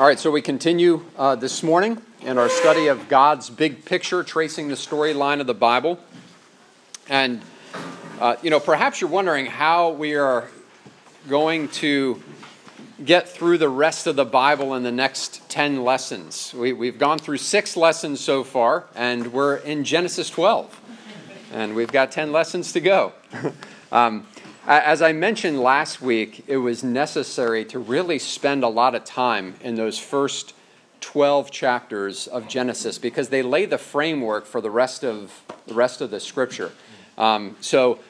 All right, so we continue uh, this morning in our study of God's big picture, tracing the storyline of the Bible. And, uh, you know, perhaps you're wondering how we are going to get through the rest of the Bible in the next 10 lessons. We, we've gone through six lessons so far, and we're in Genesis 12. And we've got 10 lessons to go. um, as I mentioned last week, it was necessary to really spend a lot of time in those first 12 chapters of Genesis because they lay the framework for the rest of the rest of the scripture. Um, so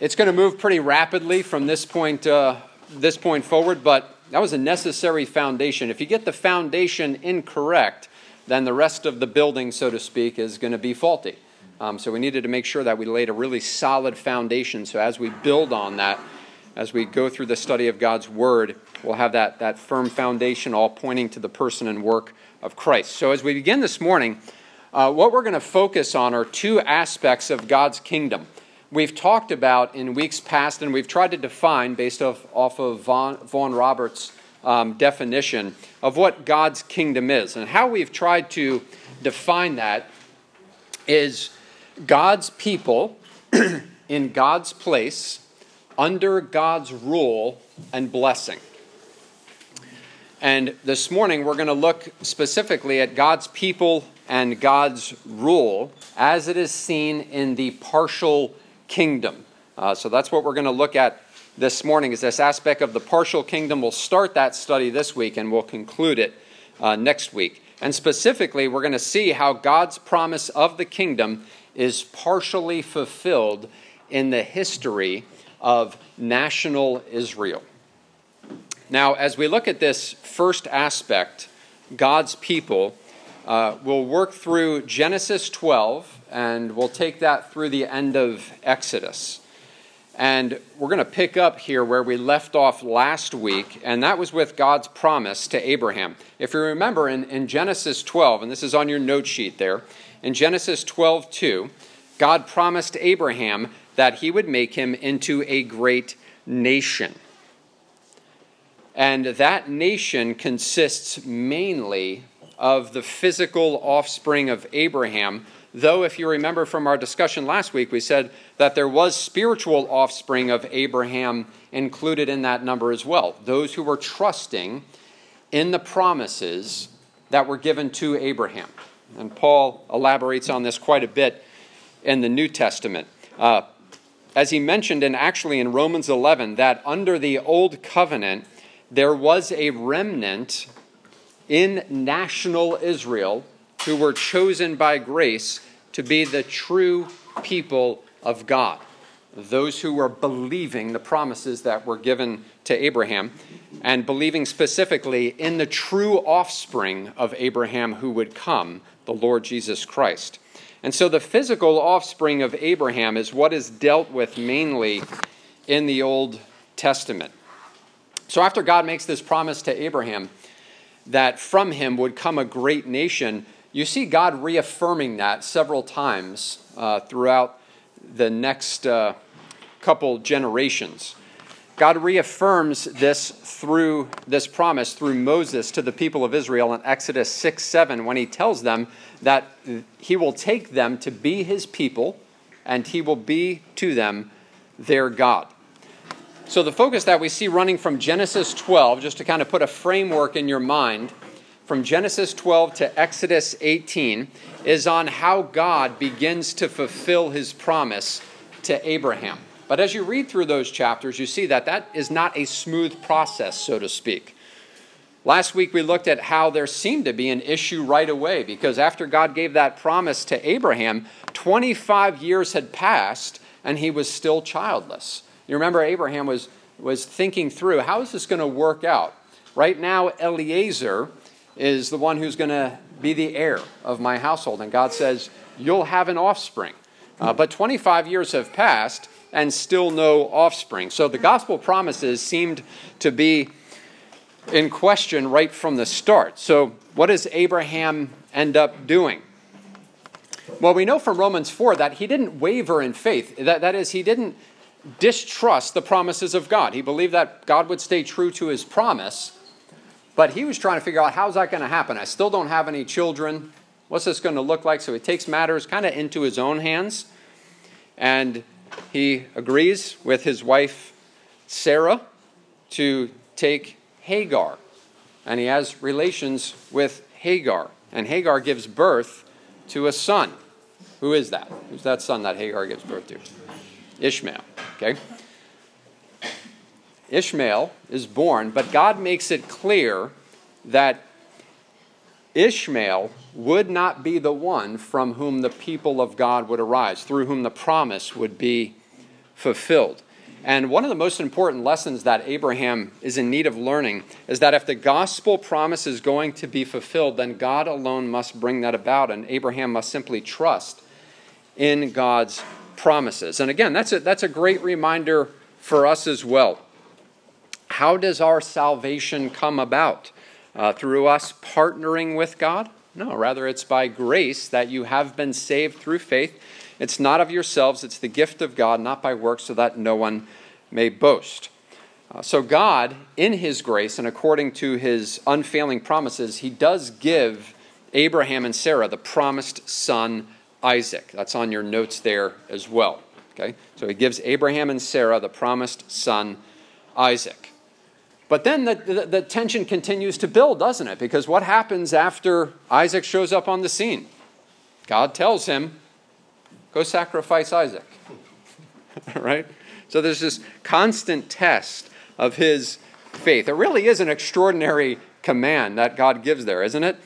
it's going to move pretty rapidly from this point uh, this point forward, but that was a necessary foundation. If you get the foundation incorrect, then the rest of the building, so to speak, is going to be faulty. Um, so we needed to make sure that we laid a really solid foundation. So as we build on that, as we go through the study of God's Word, we'll have that, that firm foundation all pointing to the person and work of Christ. So as we begin this morning, uh, what we're going to focus on are two aspects of God's kingdom. We've talked about in weeks past, and we've tried to define based off, off of Vaughan, Vaughan Roberts' um, definition of what God's kingdom is. And how we've tried to define that is God's people in God's place, under God's rule and blessing. And this morning we're going to look specifically at God's people and God's rule as it is seen in the partial kingdom. Uh, so that's what we're going to look at this morning is this aspect of the partial kingdom. We'll start that study this week and we'll conclude it uh, next week. And specifically, we're going to see how God's promise of the kingdom is partially fulfilled in the history of national Israel. Now, as we look at this first aspect, God's people, uh, we'll work through Genesis 12 and we'll take that through the end of Exodus. And we're going to pick up here where we left off last week, and that was with God's promise to Abraham. If you remember in, in Genesis 12, and this is on your note sheet there, in Genesis 12 2, God promised Abraham that he would make him into a great nation. And that nation consists mainly of the physical offspring of Abraham, though, if you remember from our discussion last week, we said that there was spiritual offspring of Abraham included in that number as well. Those who were trusting in the promises that were given to Abraham. And Paul elaborates on this quite a bit in the New Testament. Uh, as he mentioned, and actually in Romans 11, that under the old covenant, there was a remnant in national Israel who were chosen by grace to be the true people of God. Those who were believing the promises that were given to Abraham and believing specifically in the true offspring of Abraham who would come, the Lord Jesus Christ. And so the physical offspring of Abraham is what is dealt with mainly in the Old Testament. So after God makes this promise to Abraham that from him would come a great nation, you see God reaffirming that several times uh, throughout the next uh, couple generations. God reaffirms this through this promise through Moses to the people of Israel in Exodus 6 7 when he tells them that he will take them to be his people and he will be to them their God. So, the focus that we see running from Genesis 12, just to kind of put a framework in your mind, from Genesis 12 to Exodus 18, is on how God begins to fulfill his promise to Abraham. But as you read through those chapters, you see that that is not a smooth process, so to speak. Last week we looked at how there seemed to be an issue right away because after God gave that promise to Abraham, 25 years had passed and he was still childless. You remember Abraham was, was thinking through how is this going to work out? Right now, Eliezer is the one who's going to be the heir of my household. And God says, You'll have an offspring. Uh, but 25 years have passed and still no offspring. So the gospel promises seemed to be in question right from the start. So, what does Abraham end up doing? Well, we know from Romans 4 that he didn't waver in faith. That, that is, he didn't distrust the promises of God. He believed that God would stay true to his promise, but he was trying to figure out how's that going to happen? I still don't have any children. What's this going to look like? So he takes matters kind of into his own hands, and he agrees with his wife Sarah to take Hagar, and he has relations with Hagar, and Hagar gives birth to a son. Who is that? Who's that son that Hagar gives birth to? Ishmael. Okay? Ishmael is born, but God makes it clear that Ishmael would not be the one from whom the people of God would arise, through whom the promise would be fulfilled. And one of the most important lessons that Abraham is in need of learning is that if the gospel promise is going to be fulfilled, then God alone must bring that about, and Abraham must simply trust in God's promises. And again, that's a, that's a great reminder for us as well. How does our salvation come about? Uh, through us partnering with God? No, rather, it's by grace that you have been saved through faith. It's not of yourselves, it's the gift of God, not by works, so that no one may boast. Uh, so, God, in His grace and according to His unfailing promises, He does give Abraham and Sarah the promised son Isaac. That's on your notes there as well. Okay? So he gives Abraham and Sarah the promised son Isaac. But then the, the, the, tension continues to build, doesn't it? Because what happens after Isaac shows up on the scene? God tells him, go sacrifice Isaac. right? So there's this constant test of his faith. It really is an extraordinary command that God gives there, isn't it?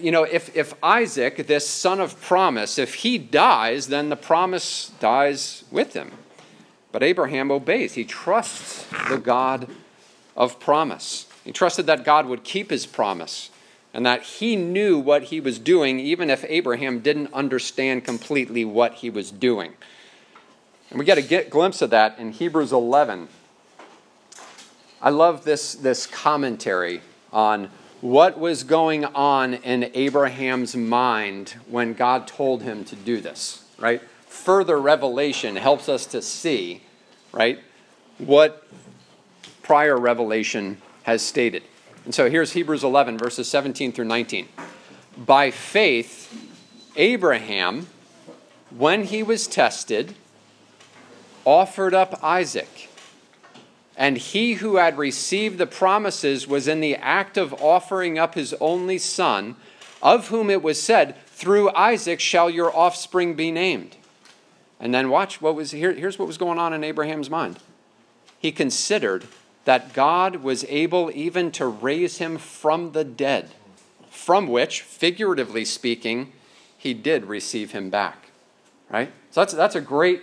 You know, if, if Isaac, this son of promise, if he dies, then the promise dies with him. But Abraham obeys. He trusts the God of promise. He trusted that God would keep his promise and that he knew what he was doing, even if Abraham didn't understand completely what he was doing. And we get a glimpse of that in Hebrews 11. I love this, this commentary on what was going on in Abraham's mind when God told him to do this, right? Further revelation helps us to see, right, what prior revelation has stated. And so here's Hebrews 11, verses 17 through 19. By faith, Abraham, when he was tested, offered up Isaac. And he who had received the promises was in the act of offering up his only son, of whom it was said, Through Isaac shall your offspring be named. And then watch what was here, here's what was going on in Abraham's mind. He considered that God was able even to raise him from the dead, from which, figuratively speaking, he did receive him back. Right? So that's, that's a great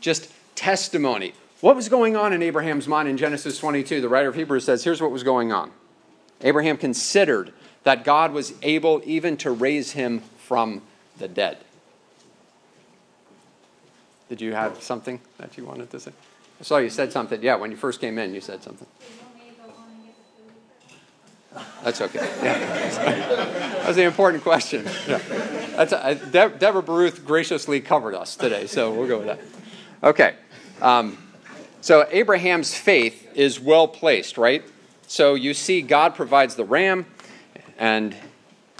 just testimony what was going on in Abraham's mind in Genesis 22? The writer of Hebrews says, here's what was going on. Abraham considered that God was able even to raise him from the dead. Did you have something that you wanted to say? I saw you said something. Yeah, when you first came in, you said something. That's okay. Yeah. was the important question. Yeah. That's a, De- Deborah Baruth graciously covered us today, so we'll go with that. Okay. Um, so Abraham's faith is well placed, right? So you see, God provides the ram, and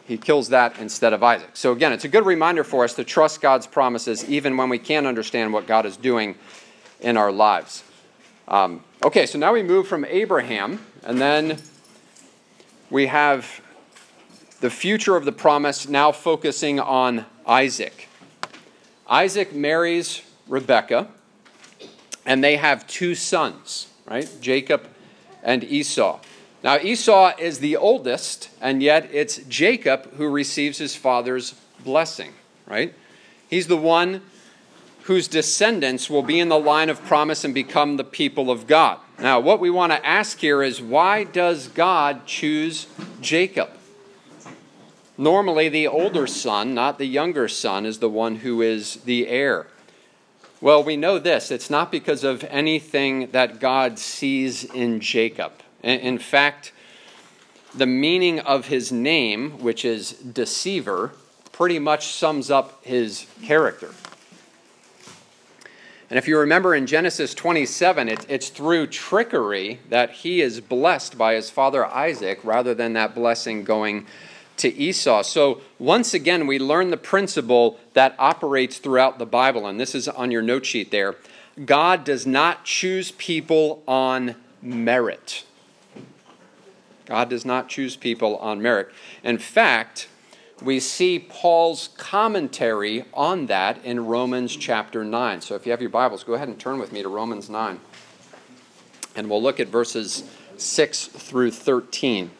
he kills that instead of Isaac. So again, it's a good reminder for us to trust God's promises even when we can't understand what God is doing in our lives. Um, okay, so now we move from Abraham, and then we have the future of the promise now focusing on Isaac. Isaac marries Rebekah and they have two sons, right? Jacob and Esau. Now, Esau is the oldest, and yet it's Jacob who receives his father's blessing, right? He's the one whose descendants will be in the line of promise and become the people of God. Now, what we want to ask here is why does God choose Jacob? Normally, the older son, not the younger son, is the one who is the heir. Well, we know this it's not because of anything that God sees in Jacob. In fact, the meaning of his name, which is deceiver, pretty much sums up his character. And if you remember in Genesis 27, it, it's through trickery that he is blessed by his father Isaac rather than that blessing going to Esau. So once again, we learn the principle that operates throughout the Bible, and this is on your note sheet there. God does not choose people on merit. God does not choose people on merit. In fact, we see Paul's commentary on that in Romans chapter 9. So if you have your Bibles, go ahead and turn with me to Romans 9. And we'll look at verses 6 through 13.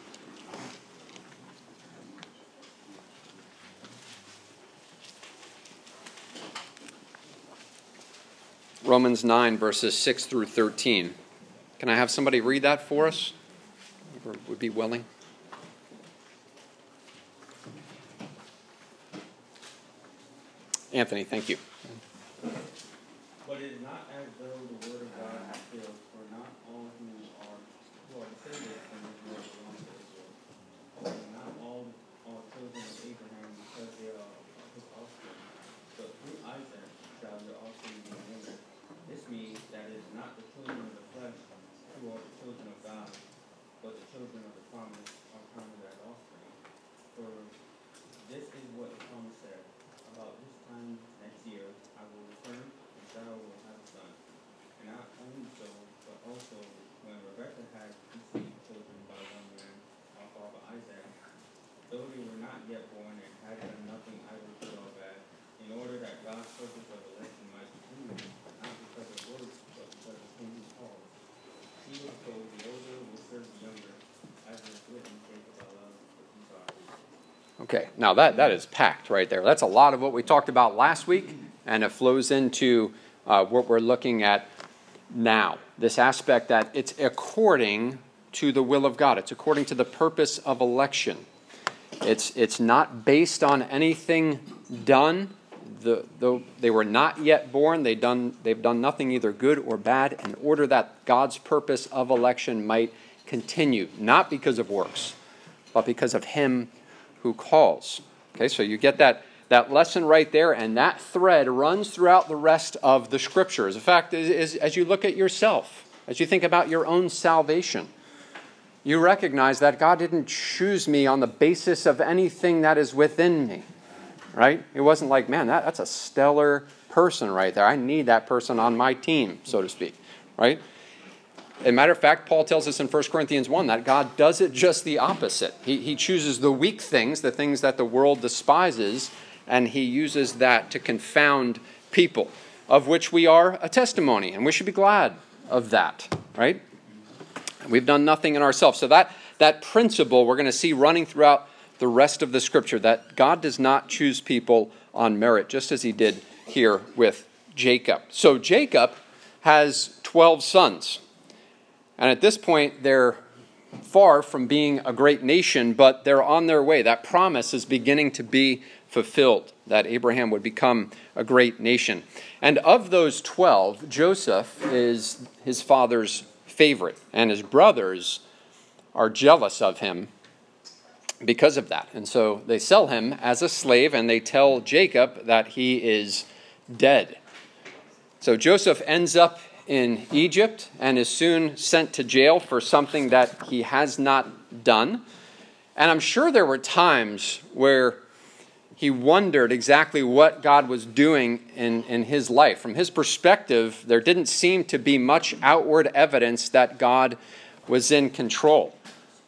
Romans 9, verses 6 through 13. Can I have somebody read that for us? Would be willing. Anthony, thank you. But not as though the word of God has failed, for not all who are who are descended from Israel belong to Israel. For not all are children of Abraham because they are his offspring, but through Isaac shall your offspring be named. This means that it is not the children of the flesh who are the children of God, but the children of the promise are counted as offspring. For this is what the promise said about this time next year I will return, and Sarah will have a son. And not only so, but also when Rebekah had conceived children by one man, our father Isaac, though they were not yet born and had done nothing either good or bad, in order that God's purpose of election might be proved, not because of works, but because of whom he called. He was told the older will serve the younger, as is written, Jacob I love, but Esau I. Okay, now that, that is packed right there. That's a lot of what we talked about last week, and it flows into uh, what we're looking at now. This aspect that it's according to the will of God, it's according to the purpose of election. It's, it's not based on anything done. The, though they were not yet born, they done, they've done nothing either good or bad in order that God's purpose of election might continue, not because of works, but because of Him who calls. Okay, so you get that, that lesson right there, and that thread runs throughout the rest of the scriptures. In fact, is, is, as you look at yourself, as you think about your own salvation, you recognize that God didn't choose me on the basis of anything that is within me, right? It wasn't like, man, that, that's a stellar person right there. I need that person on my team, so to speak, right? As a matter of fact, Paul tells us in 1 Corinthians 1 that God does it just the opposite. He, he chooses the weak things, the things that the world despises, and he uses that to confound people, of which we are a testimony, and we should be glad of that, right? We've done nothing in ourselves. So that, that principle we're going to see running throughout the rest of the scripture that God does not choose people on merit, just as he did here with Jacob. So Jacob has 12 sons. And at this point, they're far from being a great nation, but they're on their way. That promise is beginning to be fulfilled, that Abraham would become a great nation. And of those 12, Joseph is his father's favorite, and his brothers are jealous of him because of that. And so they sell him as a slave, and they tell Jacob that he is dead. So Joseph ends up in Egypt and is soon sent to jail for something that he has not done. And I'm sure there were times where he wondered exactly what God was doing in, in his life. From his perspective, there didn't seem to be much outward evidence that God was in control.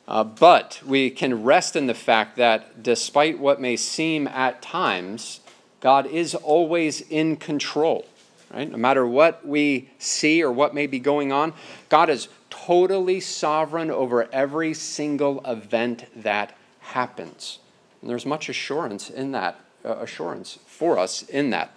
Uh, but we can rest in the fact that despite what may seem at times, God is always in control. Right? No matter what we see or what may be going on, God is totally sovereign over every single event that happens. And there's much assurance in that, uh, assurance for us in that.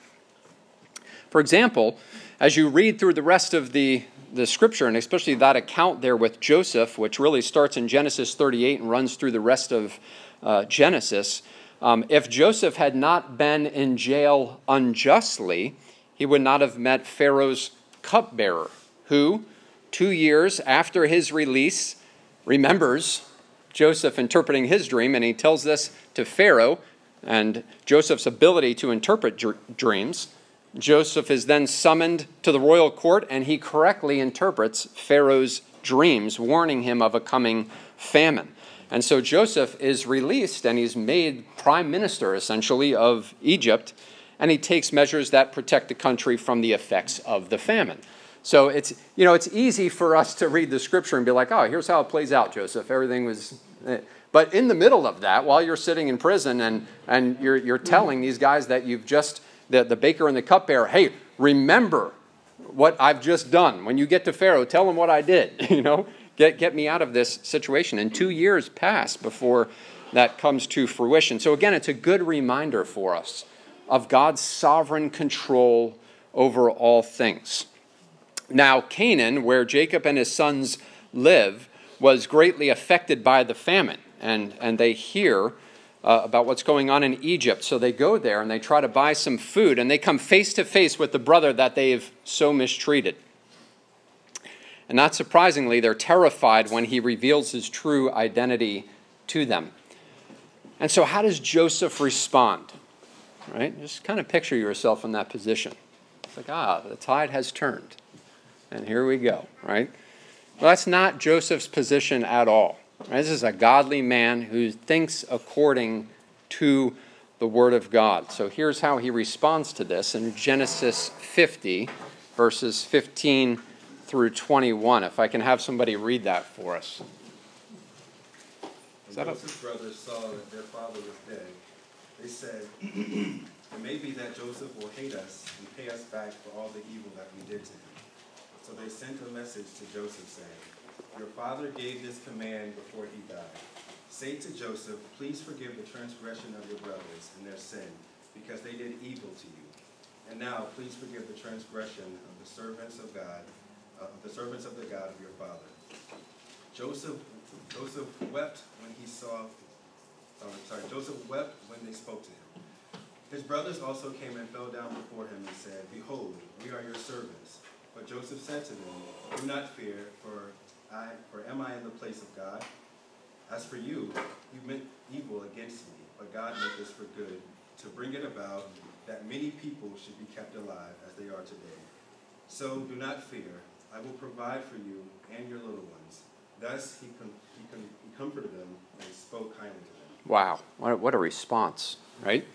For example, as you read through the rest of the, the scripture, and especially that account there with Joseph, which really starts in Genesis 38 and runs through the rest of uh, Genesis, um, if Joseph had not been in jail unjustly, he would not have met Pharaoh's cupbearer, who, two years after his release, remembers Joseph interpreting his dream, and he tells this to Pharaoh and Joseph's ability to interpret dr- dreams. Joseph is then summoned to the royal court, and he correctly interprets Pharaoh's dreams, warning him of a coming famine. And so Joseph is released and he's made prime minister, essentially, of Egypt, and he takes measures that protect the country from the effects of the famine. So it's, you know, it's easy for us to read the scripture and be like, oh, here's how it plays out, Joseph. Everything was. Eh. But in the middle of that, while you're sitting in prison and, and you're, you're telling these guys that you've just, the, the baker and the cupbearer, hey, remember what I've just done. When you get to Pharaoh, tell him what I did, you know, get, get me out of this situation. And two years pass before that comes to fruition. So again, it's a good reminder for us of God's sovereign control over all things. Now, Canaan, where Jacob and his sons live, was greatly affected by the famine, and, and they hear uh, about what's going on in Egypt. So they go there and they try to buy some food, and they come face to face with the brother that they've so mistreated. And not surprisingly, they're terrified when he reveals his true identity to them. And so, how does Joseph respond? Right? Just kind of picture yourself in that position. It's like, ah, the tide has turned. And here we go, right? Well, that's not Joseph's position at all. Right? This is a godly man who thinks according to the Word of God. So here's how he responds to this in Genesis 50, verses 15 through 21. If I can have somebody read that for us. When Joseph's brothers saw that their father was dead, they said, It may be that Joseph will hate us and pay us back for all the evil that we did to him. So they sent a message to Joseph saying, Your father gave this command before he died. Say to Joseph, Please forgive the transgression of your brothers and their sin, because they did evil to you. And now please forgive the transgression of the servants of God, uh, the servants of the God of your father. Joseph, Joseph wept when he saw. Oh, sorry, Joseph wept when they spoke to him. His brothers also came and fell down before him and said, Behold, we are your servants. But Joseph said to them, Do not fear, for I for am I in the place of God? As for you, you meant evil against me, but God meant this for good, to bring it about that many people should be kept alive as they are today. So do not fear, I will provide for you and your little ones. Thus he, com- he, com- he comforted them and spoke kindly to them. Wow, what a, what a response, right?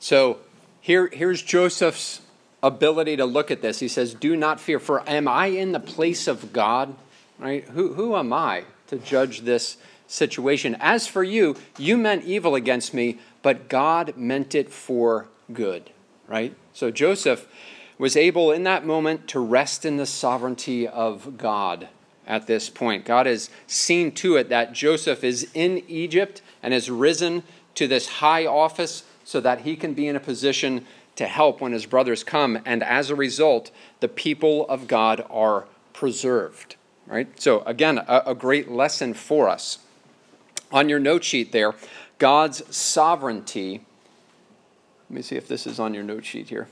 So here, here's Joseph's ability to look at this. He says, Do not fear, for am I in the place of God? Right? Who, who am I to judge this situation? As for you, you meant evil against me, but God meant it for good. Right? So Joseph was able in that moment to rest in the sovereignty of God at this point. God has seen to it that Joseph is in Egypt and has risen to this high office so that he can be in a position to help when his brothers come, and as a result, the people of God are preserved. Right? So, again, a, a great lesson for us. On your note sheet there, God's sovereignty. Let me see if this is on your note sheet here.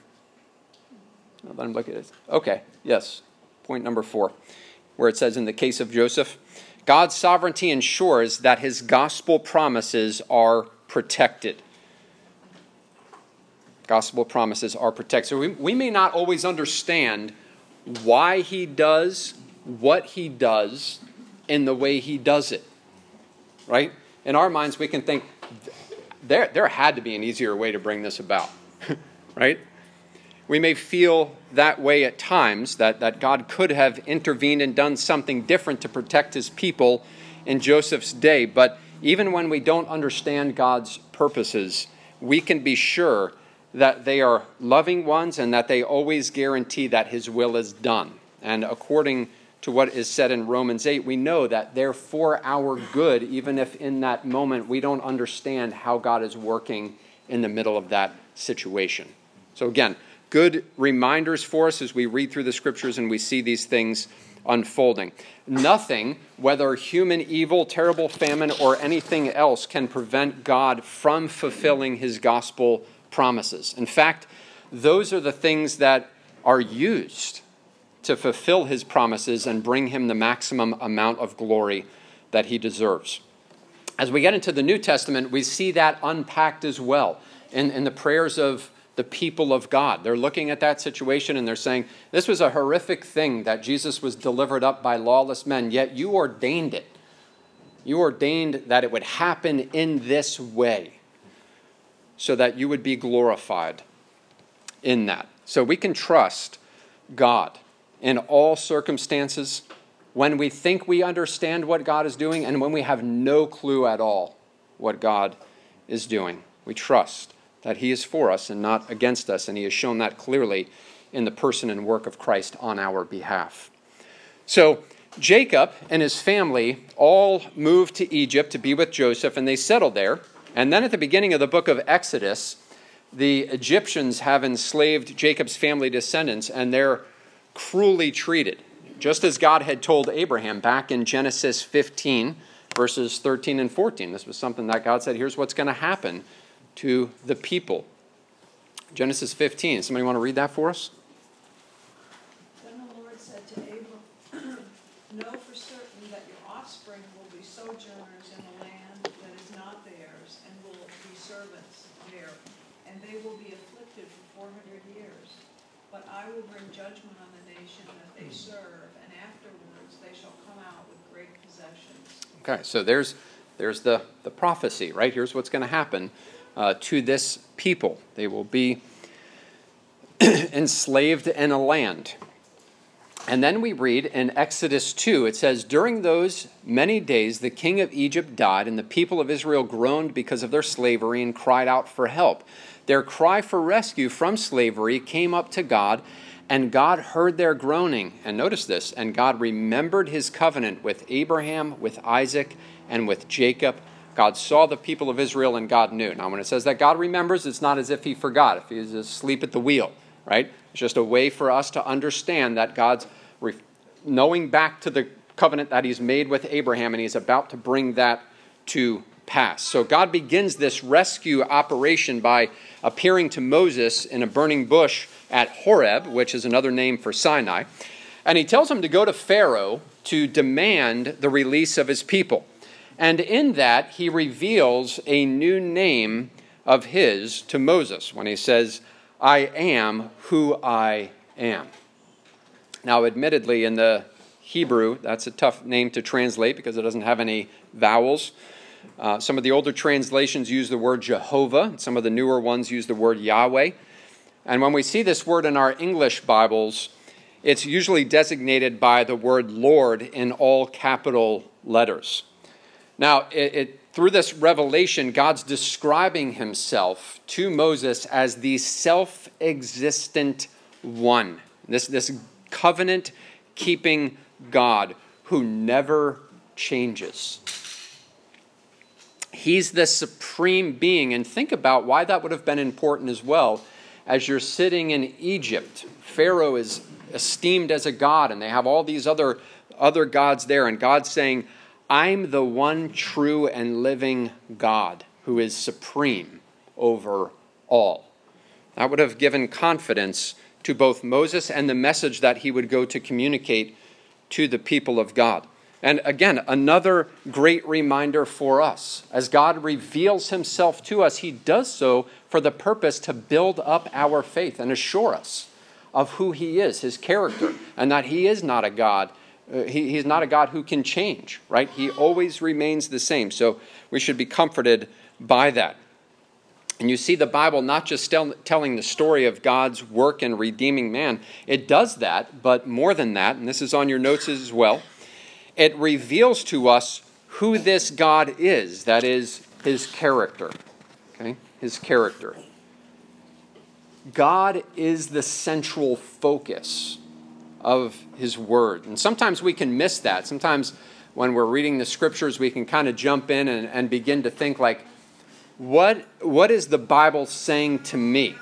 Let him look at it. Okay, yes. Point number four, where it says, in the case of Joseph, God's sovereignty ensures that his gospel promises are protected gospel promises are protected. So we, we may not always understand why he does what he does in the way he does it. Right? In our minds, we can think there, there had to be an easier way to bring this about. right? We may feel that way at times, that, that God could have intervened and done something different to protect his people in Joseph's day. But even when we don't understand God's purposes, we can be sure that they are loving ones and that they always guarantee that his will is done. And according to what is said in Romans 8, we know that they're for our good, even if in that moment we don't understand how God is working in the middle of that situation. So, again, good reminders for us as we read through the scriptures and we see these things unfolding. Nothing, whether human evil, terrible famine, or anything else, can prevent God from fulfilling his gospel promises. In fact, those are the things that are used to fulfill his promises and bring him the maximum amount of glory that he deserves. As we get into the New Testament, we see that unpacked as well in, in the prayers of the people of God. They're looking at that situation and they're saying, This was a horrific thing that Jesus was delivered up by lawless men, yet you ordained it. You ordained that it would happen in this way so that you would be glorified in that. So we can trust God in all circumstances when we think we understand what God is doing and when we have no clue at all what God is doing. We trust that He is for us and not against us, and He has shown that clearly in the person and work of Christ on our behalf. So, Jacob and his family all moved to Egypt to be with Joseph, and they settled there. And then at the beginning of the book of Exodus, the Egyptians have enslaved Jacob's family descendants, and they're cruelly treated, just as God had told Abraham back in Genesis 15, verses 13 and 14. This was something that God said, here's what's going to happen to the people. Genesis 15. Somebody want to read that for us? Then the Lord said to Abram, Know for certain that your offspring will be sojourners in a land that is not theirs, and will be servants there, and they will be afflicted for four hundred years. But I will bring judgment on the nation that they serve, and afterwards they shall come out with great possessions. Okay, so there's there's the, the prophecy, right? Here's what's going to happen uh, to this people. They will be enslaved in a land. And then we read in Exodus 2, it says, During those many days the king of Egypt died, and the people of Israel groaned because of their slavery and cried out for help. Their cry for rescue from slavery came up to God, and God heard their groaning. And notice this, and God remembered his covenant with Abraham, with Isaac, and with Jacob God saw the people of Israel and God knew. Now, when it says that God remembers, it's not as if he forgot, if he asleep at the wheel, right? It's just a way for us to understand that God's re- knowing back to the covenant that he's made with Abraham and he's about to bring that to pass. So God begins this rescue operation by appearing to Moses in a burning bush at Horeb, which is another name for Sinai. And he tells him to go to Pharaoh to demand the release of his people. And in that, he reveals a new name of his to Moses when he says, I am who I am. Now, admittedly, in the Hebrew, that's a tough name to translate because it doesn't have any vowels. Uh, some of the older translations use the word Jehovah, some of the newer ones use the word Yahweh. And when we see this word in our English Bibles, it's usually designated by the word Lord in all capital letters. Now, it, it, through this revelation, God's describing himself to Moses as the self existent one, this, this covenant keeping God who never changes. He's the supreme being. And think about why that would have been important as well as you're sitting in Egypt. Pharaoh is esteemed as a god, and they have all these other, other gods there. And God's saying, I'm the one true and living God who is supreme over all. That would have given confidence to both Moses and the message that he would go to communicate to the people of God. And again, another great reminder for us. As God reveals himself to us, he does so for the purpose to build up our faith and assure us of who he is, his character, and that he is not a God uh, he, he's not a God who can change, right? He always remains the same. So we should be comforted by that. And you see the Bible not just tell, telling the story of God's work in redeeming man, it does that, but more than that, and this is on your notes as well, it reveals to us who this God is, that is, his character. Okay? His character. God is the central focus of His Word. And sometimes we can miss that. Sometimes when we're reading the Scriptures, we can kind of jump in and, and begin to think, like, what, what is the Bible saying to me?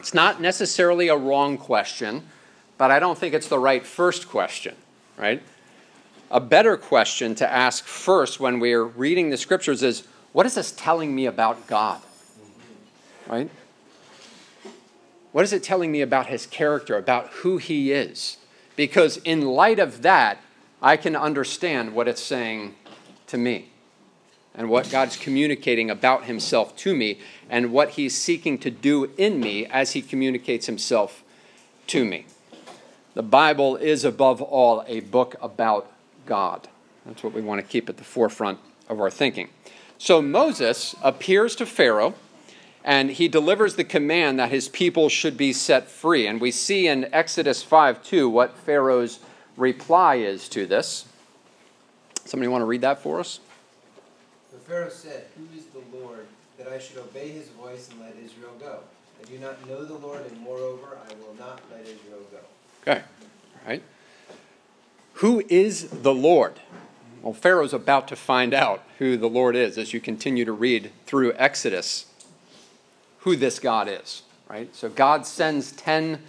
It's not necessarily a wrong question, but I don't think it's the right first question, right? A better question to ask first when we're reading the scriptures is what is this telling me about God? Right? What is it telling me about his character, about who he is? Because in light of that, I can understand what it's saying to me. and what God's communicating about himself to me and what he's seeking to do in me as he communicates himself to me. The Bible is, above all, a book about God. That's what we want to keep at the forefront of our thinking. So Moses appears to Pharaoh and he delivers the command that his people should be set free. And we see in Exodus 5 2 what Pharaoh's reply is to this. Somebody want to read that for us? The Pharaoh said, Who is the Lord, that I should obey his voice and let Israel go? I do not know the Lord, and moreover, I will not let Israel go. Okay, All right. Who is the Lord? Well, Pharaoh's about to find out who the Lord is as you continue to read through Exodus who this God is, right? So God sends 10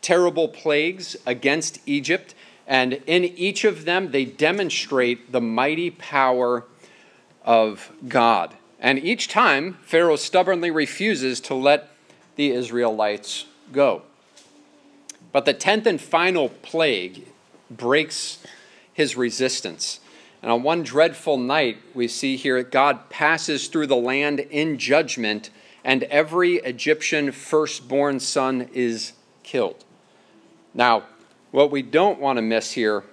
terrible plagues against Egypt, and in each of them, they demonstrate the mighty power of God. And each time, Pharaoh stubbornly refuses to let the Israelites go. But the tenth and final plague breaks his resistance. And on one dreadful night, we see here God passes through the land in judgment and every Egyptian firstborn son is killed. Now, what we don't want to miss here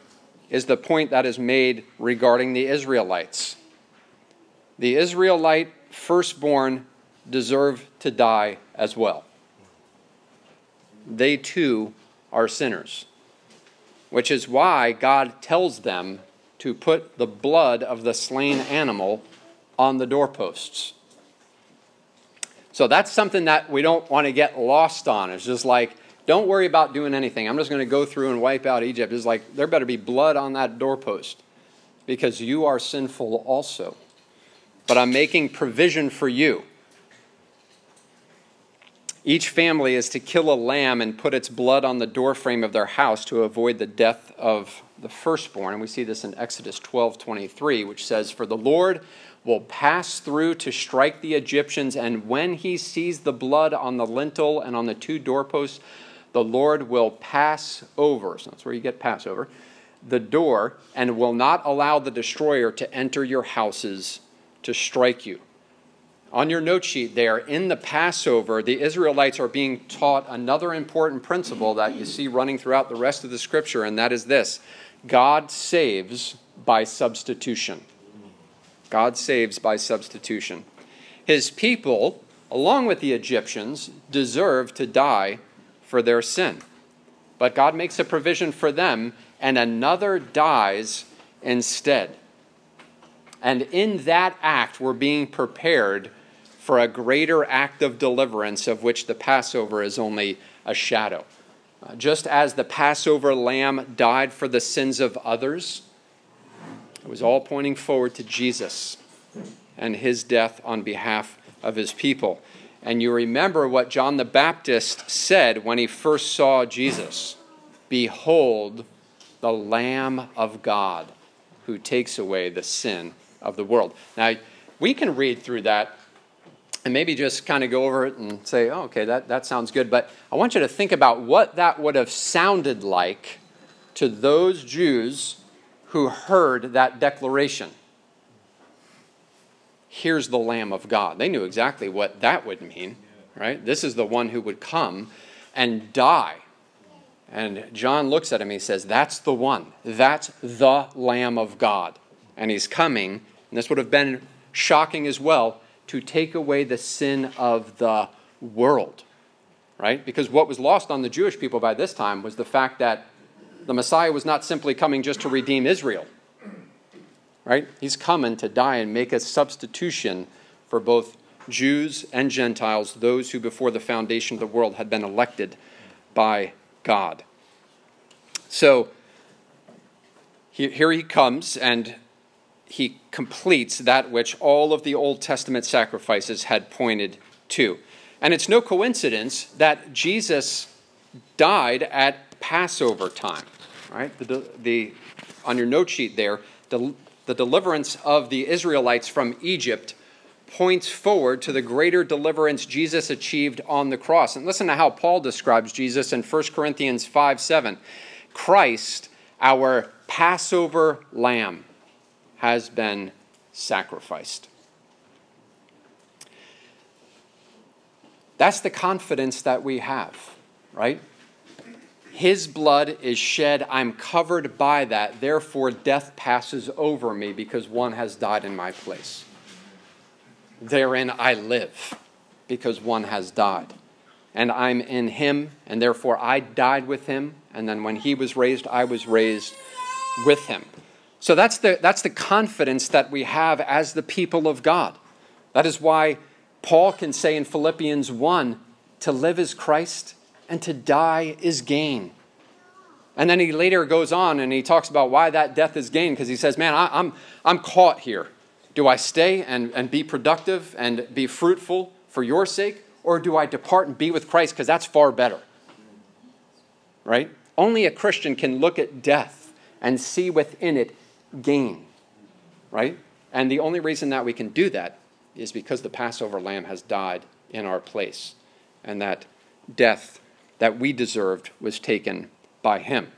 is the point that is made regarding the Israelites. The Israelite firstborn deserve to die as well. They too are sinners, which is why God tells them to put the blood of the slain animal on the doorposts. So that's something that we don't want to get lost on. It's just like, don't worry about doing anything. I'm just going to go through and wipe out Egypt. It's like, there better be blood on that doorpost because you are sinful also. But I'm making provision for you. Each family is to kill a lamb and put its blood on the doorframe of their house to avoid the death of the firstborn. And we see this in Exodus 12 23, which says, For the Lord will pass through to strike the Egyptians, and when he sees the blood on the lintel and on the two doorposts, the Lord will pass over. So that's where you get Passover. The door, and will not allow the destroyer to enter your houses to strike you. On your note sheet there, in the Passover, the Israelites are being taught another important principle that you see running throughout the rest of the scripture, and that is this God saves by substitution. God saves by substitution. His people, along with the Egyptians, deserve to die for their sin. But God makes a provision for them, and another dies instead. And in that act, we're being prepared for a greater act of deliverance, of which the Passover is only a shadow. Uh, just as the Passover lamb died for the sins of others, it was all pointing forward to Jesus and his death on behalf of his people. And you remember what John the Baptist said when he first saw Jesus Behold, the Lamb of God who takes away the sin of the world. Now, we can read through that and maybe just kind of go over it and say, oh, okay, that, that sounds good. But I want you to think about what that would have sounded like to those Jews who heard that declaration. Here's the Lamb of God. They knew exactly what that would mean, right? This is the one who would come and die. And John looks at him, and he says, That's the one. That's the Lamb of God. And he's coming, and this would have been shocking as well, to take away the sin of the world, right? Because what was lost on the Jewish people by this time was the fact that the Messiah was not simply coming just to redeem Israel, right? He's coming to die and make a substitution for both Jews and Gentiles, those who before the foundation of the world had been elected by God. So here he comes and he completes that which all of the Old Testament sacrifices had pointed to. And it's no coincidence that Jesus died at Passover time right? The, the, on your note sheet there, the, the deliverance of the Israelites from Egypt points forward to the greater deliverance Jesus achieved on the cross. And listen to how Paul describes Jesus in 1 Corinthians 5 7. Christ, our Passover lamb, has been sacrificed. That's the confidence that we have, right? His blood is shed. I'm covered by that. Therefore, death passes over me because one has died in my place. Therein I live because one has died. And I'm in him, and therefore I died with him. And then when he was raised, I was raised with him. So that's the, that's the confidence that we have as the people of God. That is why Paul can say in Philippians 1 to live is Christ and to die is gain. And then he later goes on and he talks about why that death is gain because he says, Man, I, I'm, I'm caught here. Do I stay and, and be productive and be fruitful for your sake? Or do I depart and be with Christ because that's far better? Right? Only a Christian can look at death and see within it gain. Right? And the only reason that we can do that is because the Passover lamb has died in our place and that death that we deserved was taken by him.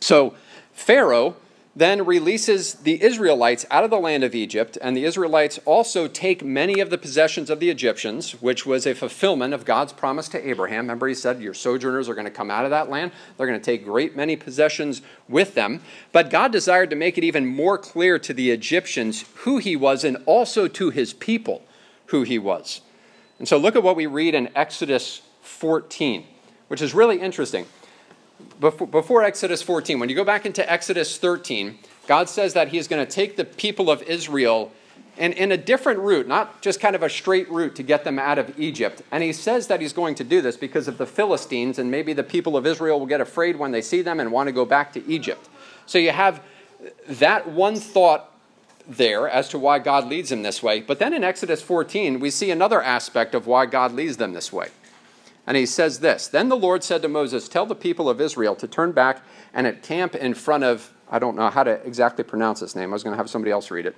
So Pharaoh then releases the Israelites out of the land of Egypt, and the Israelites also take many of the possessions of the Egyptians, which was a fulfillment of God's promise to Abraham. Remember, he said, Your sojourners are going to come out of that land. They're going to take great many possessions with them. But God desired to make it even more clear to the Egyptians who he was, and also to his people who he was. And so look at what we read in Exodus 14, which is really interesting before, before Exodus 14, when you go back into Exodus 13, God says that He is going to take the people of Israel in, in a different route, not just kind of a straight route to get them out of Egypt. And He says that He's going to do this because of the Philistines, and maybe the people of Israel will get afraid when they see them and want to go back to Egypt. So you have that one thought there as to why God leads them this way. But then in Exodus 14, we see another aspect of why God leads them this way. And he says this Then the Lord said to Moses, Tell the people of Israel to turn back and at camp in front of, I don't know how to exactly pronounce this name. I was going to have somebody else read it.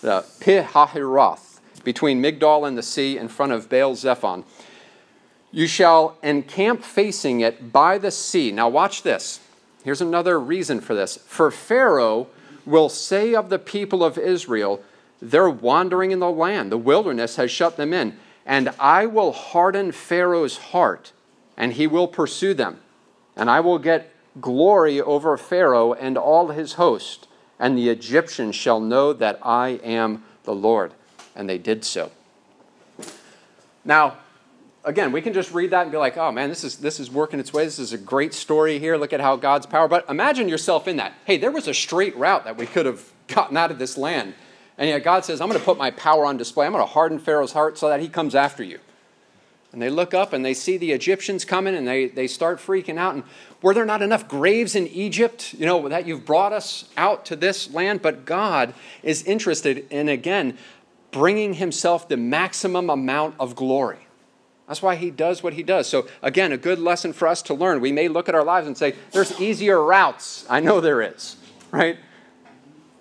The Pihahiroth, between Migdol and the sea, in front of Baal Zephon. You shall encamp facing it by the sea. Now, watch this. Here's another reason for this. For Pharaoh will say of the people of Israel, They're wandering in the land, the wilderness has shut them in. And I will harden Pharaoh's heart, and he will pursue them. And I will get glory over Pharaoh and all his host, and the Egyptians shall know that I am the Lord. And they did so. Now, again, we can just read that and be like, oh man, this is, this is working its way. This is a great story here. Look at how God's power. But imagine yourself in that. Hey, there was a straight route that we could have gotten out of this land. And yet God says, I'm going to put my power on display. I'm going to harden Pharaoh's heart so that he comes after you. And they look up and they see the Egyptians coming and they, they start freaking out. And were there not enough graves in Egypt, you know, that you've brought us out to this land? But God is interested in, again, bringing himself the maximum amount of glory. That's why he does what he does. So, again, a good lesson for us to learn. We may look at our lives and say, there's easier routes. I know there is, right?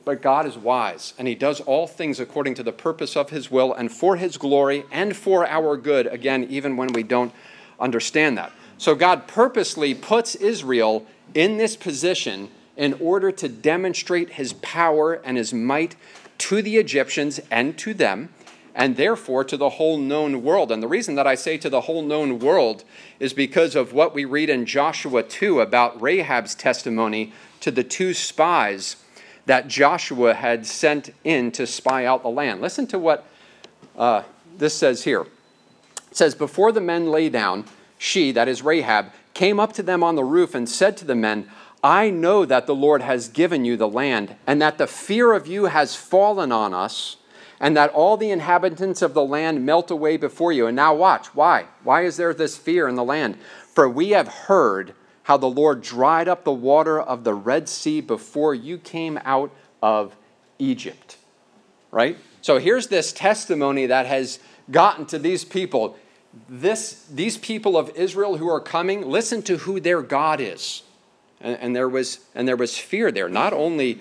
But God is wise, and He does all things according to the purpose of His will and for His glory and for our good, again, even when we don't understand that. So God purposely puts Israel in this position in order to demonstrate His power and His might to the Egyptians and to them, and therefore to the whole known world. And the reason that I say to the whole known world is because of what we read in Joshua 2 about Rahab's testimony to the two spies that Joshua had sent in to spy out the land. Listen to what uh, this says here. It says, Before the men lay down, she, that is Rahab, came up to them on the roof and said to the men, I know that the Lord has given you the land, and that the fear of you has fallen on us, and that all the inhabitants of the land melt away before you. And now watch. Why? Why is there this fear in the land? For we have heard how the Lord dried up the water of the Red Sea before you came out of Egypt. Right? So here's this testimony that has gotten to these people. This, these people of Israel who are coming, listen to who their God is. And, and, there was, and there was fear there, not only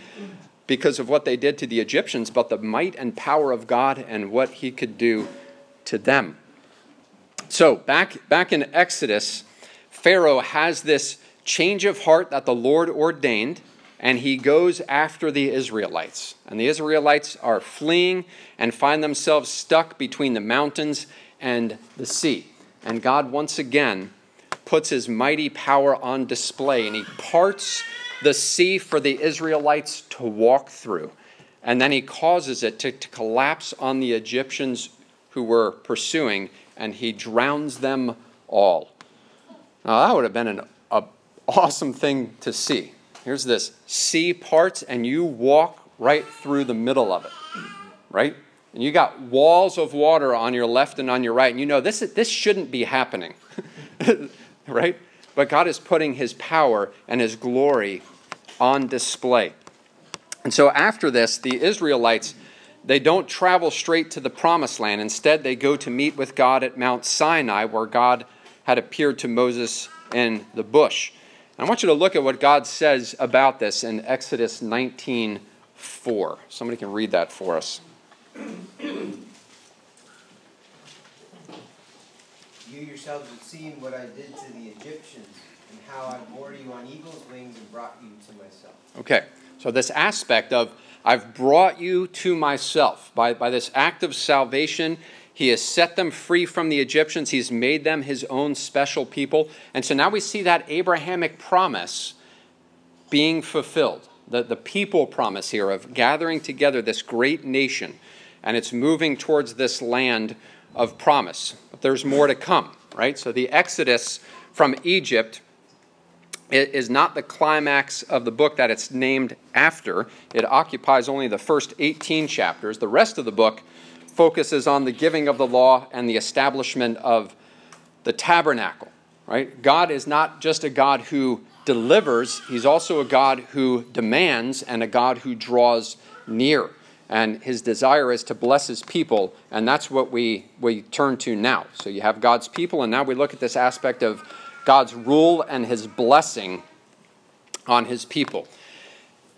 because of what they did to the Egyptians, but the might and power of God and what he could do to them. So, back, back in Exodus, Pharaoh has this change of heart that the Lord ordained, and he goes after the Israelites. And the Israelites are fleeing and find themselves stuck between the mountains and the sea. and God once again puts his mighty power on display and he parts the sea for the Israelites to walk through. And then he causes it to, to collapse on the Egyptians who were pursuing, and he drowns them all. Now, that would have been an a, awesome thing to see. Here's this sea parts, and you walk right through the middle of it, right? And you got walls of water on your left and on your right, and you know this, this shouldn't be happening, right? But God is putting his power and his glory on display. And so after this, the Israelites they don't travel straight to the promised land. Instead, they go to meet with God at Mount Sinai, where God had appeared to Moses in the bush. And I want you to look at what God says about this in Exodus 19 4. Somebody can read that for us. You yourselves have seen what I did to the Egyptians and how I bore you on eagle's wings and brought you to myself. Okay, so this aspect of I've brought you to myself. By, by this act of salvation, he has set them free from the Egyptians. He's made them his own special people. And so now we see that Abrahamic promise being fulfilled. The, the people promise here of gathering together this great nation. And it's moving towards this land of promise. But there's more to come, right? So the Exodus from Egypt is not the climax of the book that it's named after. It occupies only the first 18 chapters. The rest of the book focuses on the giving of the law and the establishment of the tabernacle, right? God is not just a God who delivers, he's also a God who demands and a God who draws near. And his desire is to bless his people, and that's what we, we turn to now. So you have God's people, and now we look at this aspect of God's rule and his blessing on his people.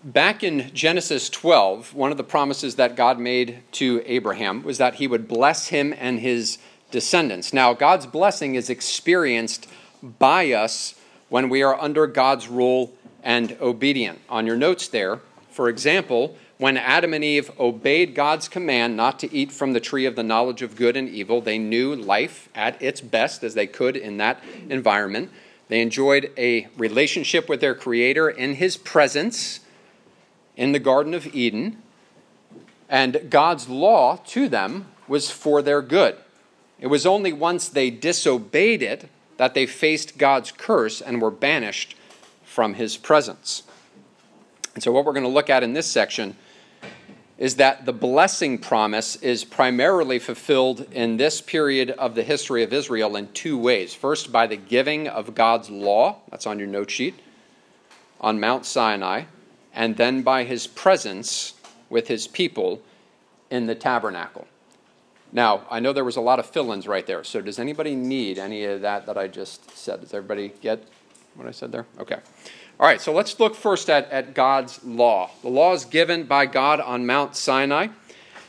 Back in Genesis 12, one of the promises that God made to Abraham was that he would bless him and his descendants. Now, God's blessing is experienced by us when we are under God's rule and obedient. On your notes there, for example, when Adam and Eve obeyed God's command not to eat from the tree of the knowledge of good and evil, they knew life at its best as they could in that environment. They enjoyed a relationship with their Creator in His presence in the Garden of Eden. And God's law to them was for their good. It was only once they disobeyed it that they faced God's curse and were banished from His presence. And so, what we're going to look at in this section is that the blessing promise is primarily fulfilled in this period of the history of Israel in two ways. First, by the giving of God's law, that's on your note sheet, on Mount Sinai, and then by his presence with his people in the tabernacle. Now, I know there was a lot of fill ins right there, so does anybody need any of that that I just said? Does everybody get what I said there? Okay. All right, so let's look first at, at God's law. The law is given by God on Mount Sinai.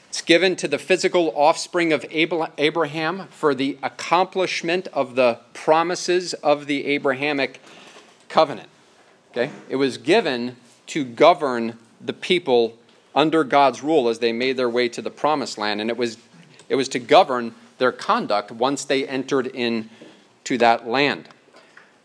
It's given to the physical offspring of Abraham for the accomplishment of the promises of the Abrahamic covenant. Okay? It was given to govern the people under God's rule as they made their way to the promised land, and it was, it was to govern their conduct once they entered into that land.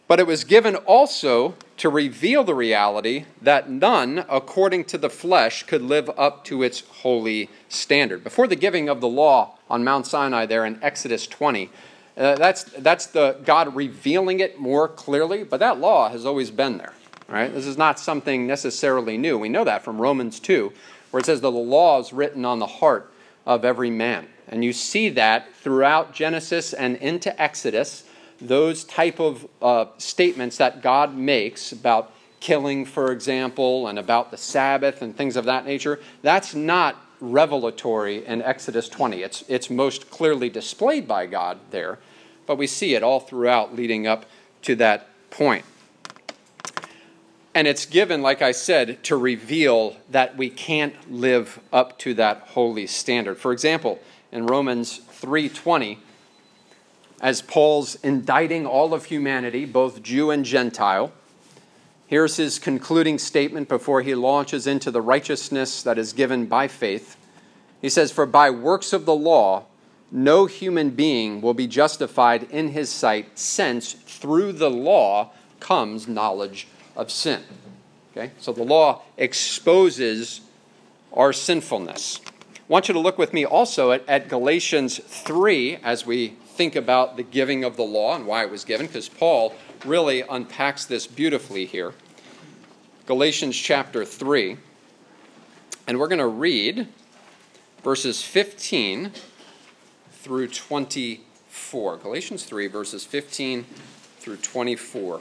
But it was given also to reveal the reality that none, according to the flesh, could live up to its holy standard. Before the giving of the law on Mount Sinai, there in Exodus 20, uh, that's, that's the God revealing it more clearly, but that law has always been there. Right? This is not something necessarily new. We know that from Romans 2, where it says that the law is written on the heart of every man. And you see that throughout Genesis and into Exodus those type of uh, statements that God makes about killing, for example, and about the Sabbath and things of that nature, that's not revelatory in Exodus 20. It's, it's most clearly displayed by God there, but we see it all throughout leading up to that point. And it's given, like I said, to reveal that we can't live up to that holy standard. For example, in Romans 3:20, as Paul's indicting all of humanity, both Jew and Gentile. Here's his concluding statement before he launches into the righteousness that is given by faith. He says, For by works of the law, no human being will be justified in his sight, since through the law comes knowledge of sin. Okay? So the law exposes our sinfulness. I want you to look with me also at, at Galatians 3 as we think about the giving of the law and why it was given, because Paul really unpacks this beautifully here. Galatians chapter 3. And we're going to read verses 15 through 24. Galatians 3, verses 15 through 24.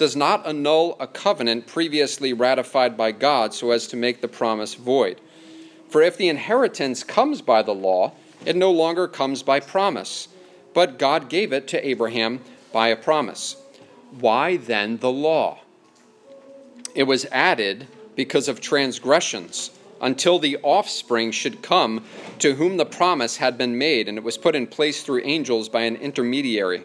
does not annul a covenant previously ratified by God so as to make the promise void. For if the inheritance comes by the law, it no longer comes by promise but God gave it to Abraham by a promise. Why then the law? It was added because of transgressions until the offspring should come to whom the promise had been made, and it was put in place through angels by an intermediary.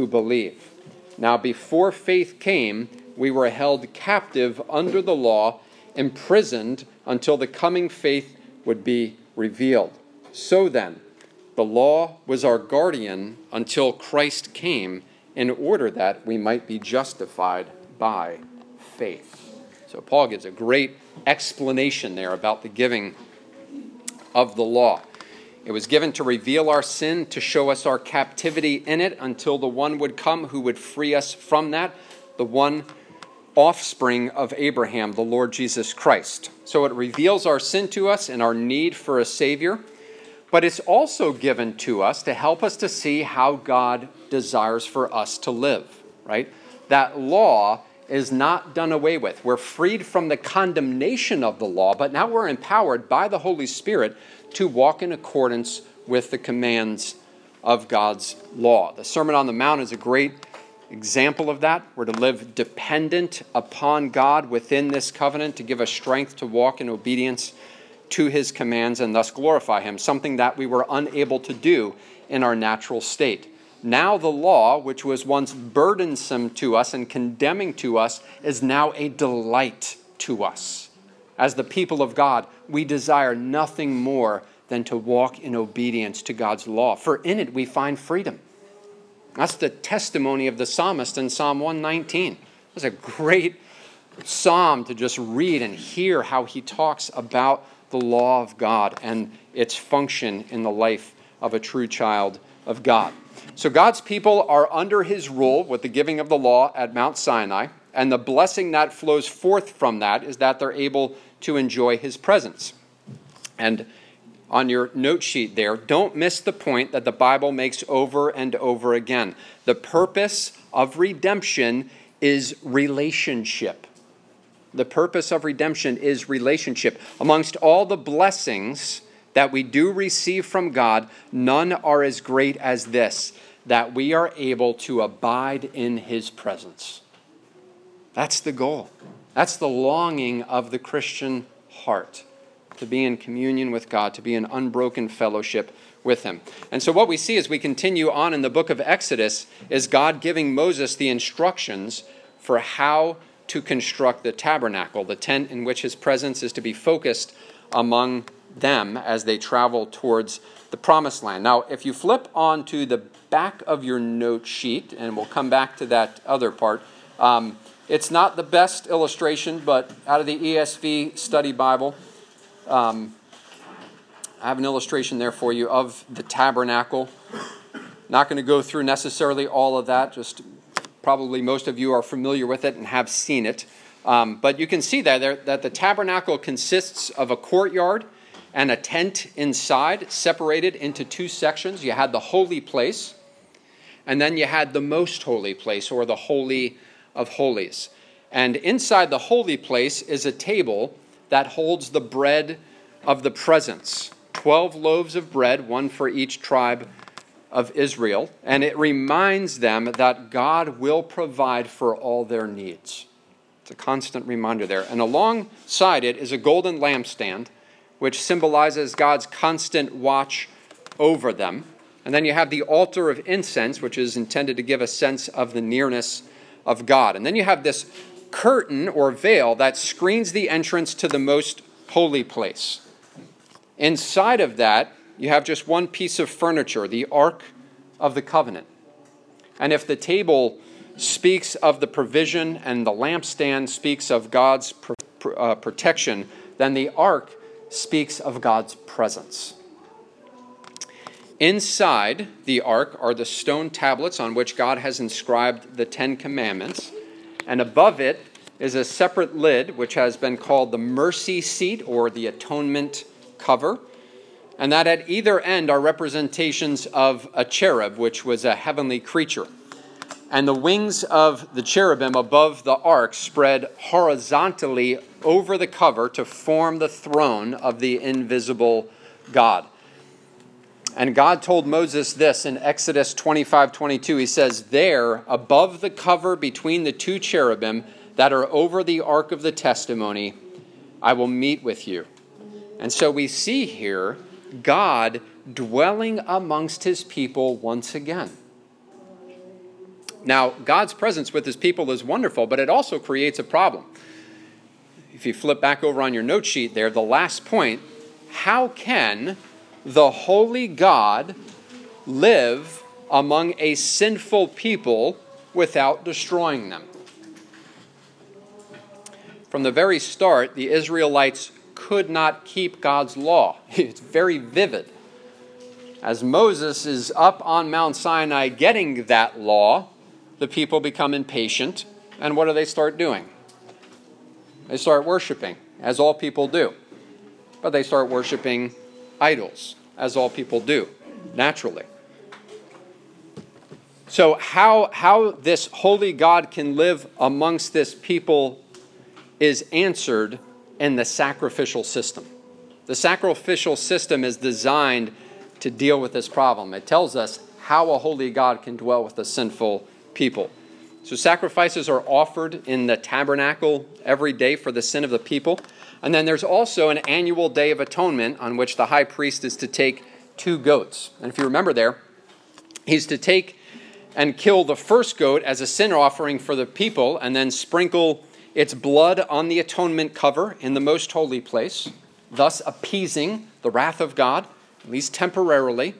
who believe. Now, before faith came, we were held captive under the law, imprisoned until the coming faith would be revealed. So then, the law was our guardian until Christ came in order that we might be justified by faith. So Paul gives a great explanation there about the giving of the law. It was given to reveal our sin, to show us our captivity in it until the one would come who would free us from that, the one offspring of Abraham, the Lord Jesus Christ. So it reveals our sin to us and our need for a Savior but it's also given to us to help us to see how God desires for us to live, right? That law is not done away with. We're freed from the condemnation of the law, but now we're empowered by the Holy Spirit to walk in accordance with the commands of God's law. The Sermon on the Mount is a great example of that. We're to live dependent upon God within this covenant to give us strength to walk in obedience to his commands and thus glorify him, something that we were unable to do in our natural state. Now, the law, which was once burdensome to us and condemning to us, is now a delight to us. As the people of God, we desire nothing more than to walk in obedience to God's law, for in it we find freedom. That's the testimony of the psalmist in Psalm 119. It's a great psalm to just read and hear how he talks about the law of God and its function in the life of a true child of God. So God's people are under his rule with the giving of the law at Mount Sinai, and the blessing that flows forth from that is that they're able to enjoy his presence. And on your note sheet there, don't miss the point that the Bible makes over and over again. The purpose of redemption is relationship. The purpose of redemption is relationship. Amongst all the blessings that we do receive from God, none are as great as this that we are able to abide in His presence. That's the goal. That's the longing of the Christian heart to be in communion with God, to be in unbroken fellowship with Him. And so, what we see as we continue on in the book of Exodus is God giving Moses the instructions for how to construct the tabernacle, the tent in which his presence is to be focused among them as they travel towards the promised land. Now, if you flip on to the back of your note sheet, and we'll come back to that other part, um, it's not the best illustration, but out of the ESV Study Bible, um, I have an illustration there for you of the tabernacle. Not going to go through necessarily all of that, just probably most of you are familiar with it and have seen it. Um, but you can see that, there, that the tabernacle consists of a courtyard and a tent inside, separated into two sections. You had the holy place, and then you had the most holy place, or the Holy of Holies. And inside the holy place is a table that holds the bread of the presence 12 loaves of bread, one for each tribe of Israel. And it reminds them that God will provide for all their needs. It's a constant reminder there. And alongside it is a golden lampstand, which symbolizes God's constant watch over them. And then you have the altar of incense, which is intended to give a sense of the nearness of God. And then you have this curtain or veil that screens the entrance to the most holy place. Inside of that, you have just one piece of furniture, the Ark of the Covenant. And if the table speaks of the provision and the lampstand speaks of God's uh, protection, then the ark speaks of God's presence. Inside the ark are the stone tablets on which God has inscribed the Ten Commandments, and above it is a separate lid which has been called the mercy seat or the atonement cover, and that at either end are representations of a cherub, which was a heavenly creature. And the wings of the cherubim above the ark spread horizontally over the cover to form the throne of the invisible God. And God told Moses this in Exodus 25 22. He says, There, above the cover between the two cherubim that are over the ark of the testimony, I will meet with you. And so we see here God dwelling amongst his people once again. Now, God's presence with his people is wonderful, but it also creates a problem. If you flip back over on your note sheet there, the last point how can the holy God live among a sinful people without destroying them? From the very start, the Israelites could not keep God's law. It's very vivid. As Moses is up on Mount Sinai getting that law, the people become impatient, and what do they start doing? They start worshiping, as all people do. But they start worshiping idols, as all people do, naturally. So, how, how this holy God can live amongst this people is answered in the sacrificial system. The sacrificial system is designed to deal with this problem. It tells us how a holy God can dwell with a sinful people. So, sacrifices are offered in the tabernacle every day for the sin of the people. And then there's also an annual day of atonement on which the high priest is to take two goats. And if you remember there, he's to take and kill the first goat as a sin offering for the people and then sprinkle its blood on the atonement cover in the most holy place, thus appeasing the wrath of God, at least temporarily.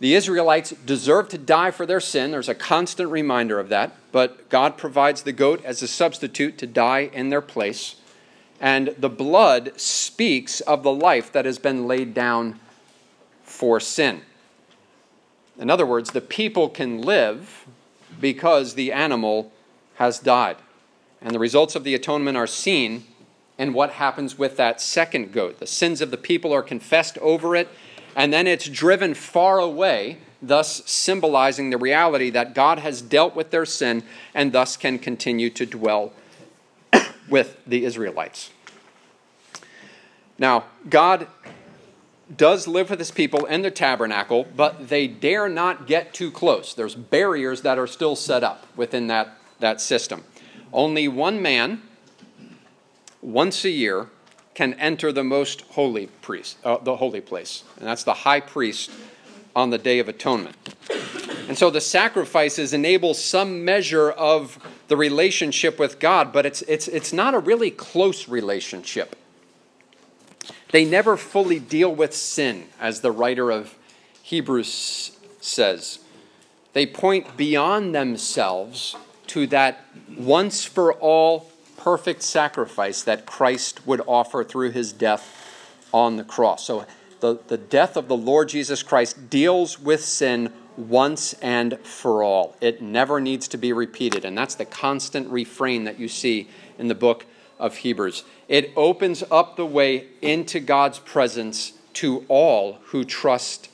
The Israelites deserve to die for their sin. There's a constant reminder of that. But God provides the goat as a substitute to die in their place. And the blood speaks of the life that has been laid down for sin. In other words, the people can live because the animal has died. And the results of the atonement are seen in what happens with that second goat. The sins of the people are confessed over it, and then it's driven far away, thus symbolizing the reality that God has dealt with their sin and thus can continue to dwell with the Israelites. Now, God does live with his people in the tabernacle, but they dare not get too close. There's barriers that are still set up within that, that system. Only one man, once a year, can enter the most holy priest, uh, the holy place, and that's the high priest on the Day of Atonement. And so the sacrifices enable some measure of the relationship with God, but it's, it's, it's not a really close relationship. They never fully deal with sin, as the writer of Hebrews says. They point beyond themselves to that once for all perfect sacrifice that Christ would offer through his death on the cross. So the, the death of the Lord Jesus Christ deals with sin once and for all. It never needs to be repeated. And that's the constant refrain that you see in the book of Hebrews. It opens up the way into God's presence to all who trust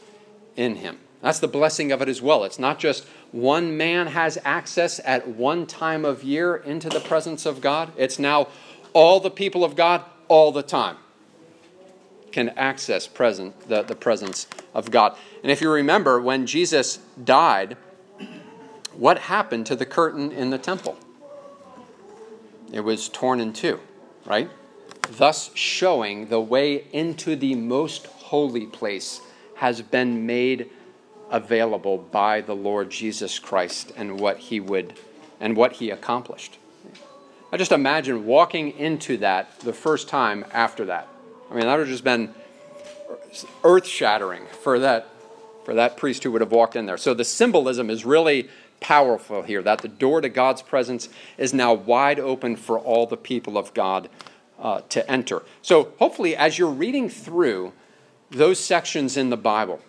in him. That's the blessing of it as well. It's not just one man has access at one time of year into the presence of God, it's now all the people of God all the time can access present, the, the presence of God. And if you remember, when Jesus died, what happened to the curtain in the temple? It was torn in two, right? Thus showing the way into the most holy place has been made available by the Lord Jesus Christ and what he would and what he accomplished. I just imagine walking into that the first time after that. I mean, that would have just been earth shattering for that for that priest who would have walked in there. So the symbolism is really powerful here that the door to God's presence is now wide open for all the people of God uh, to enter. So hopefully, as you're reading through those sections in the Bible,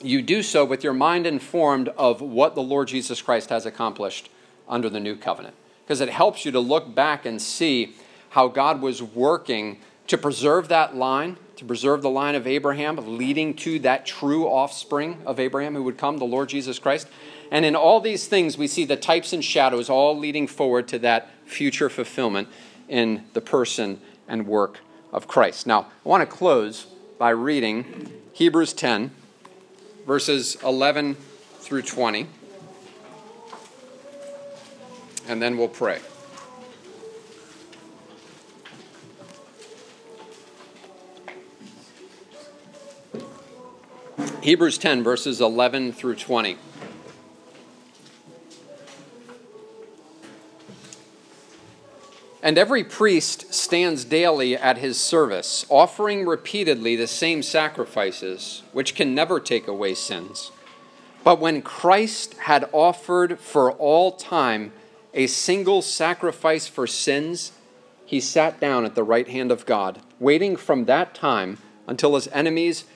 you do so with your mind informed of what the Lord Jesus Christ has accomplished under the new covenant. Because it helps you to look back and see how God was working to preserve that line, to preserve the line of Abraham, leading to that true offspring of Abraham who would come, the Lord Jesus Christ. And in all these things, we see the types and shadows all leading forward to that future fulfillment in the person and work of Christ. Now, I want to close by reading Hebrews 10 verses 11 through 20. And then we'll pray. Hebrews 10, verses 11 through 20. And every priest stands daily at his service, offering repeatedly the same sacrifices, which can never take away sins. But when Christ had offered for all time a single sacrifice for sins, he sat down at the right hand of God, waiting from that time until his enemies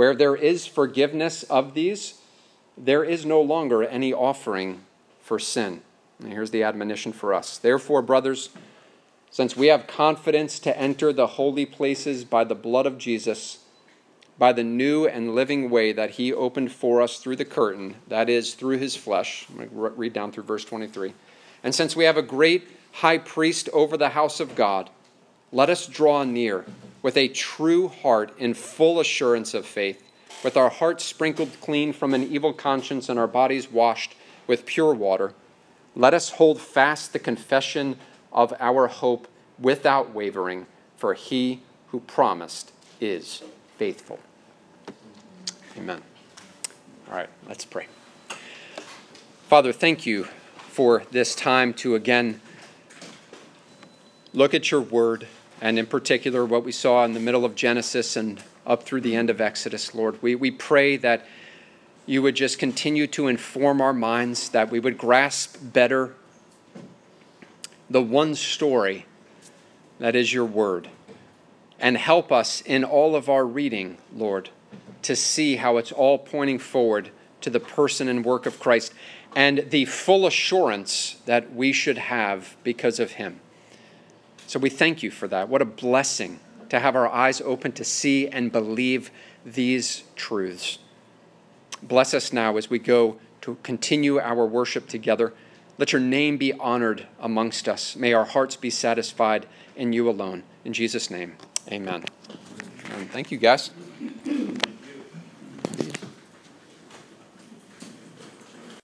Where there is forgiveness of these, there is no longer any offering for sin. And here's the admonition for us. Therefore, brothers, since we have confidence to enter the holy places by the blood of Jesus, by the new and living way that he opened for us through the curtain, that is, through his flesh. I'm going to read down through verse 23. And since we have a great high priest over the house of God, let us draw near with a true heart in full assurance of faith, with our hearts sprinkled clean from an evil conscience and our bodies washed with pure water. Let us hold fast the confession of our hope without wavering, for he who promised is faithful. Amen. All right, let's pray. Father, thank you for this time to again look at your word, and in particular, what we saw in the middle of Genesis and up through the end of Exodus, Lord. We, we pray that you would just continue to inform our minds, that we would grasp better the one story that is your word. And help us in all of our reading, Lord, to see how it's all pointing forward to the person and work of Christ and the full assurance that we should have because of him. So we thank you for that. What a blessing to have our eyes open to see and believe these truths. Bless us now as we go to continue our worship together. Let your name be honored amongst us. May our hearts be satisfied in you alone. In Jesus' name, amen. And thank you, guys.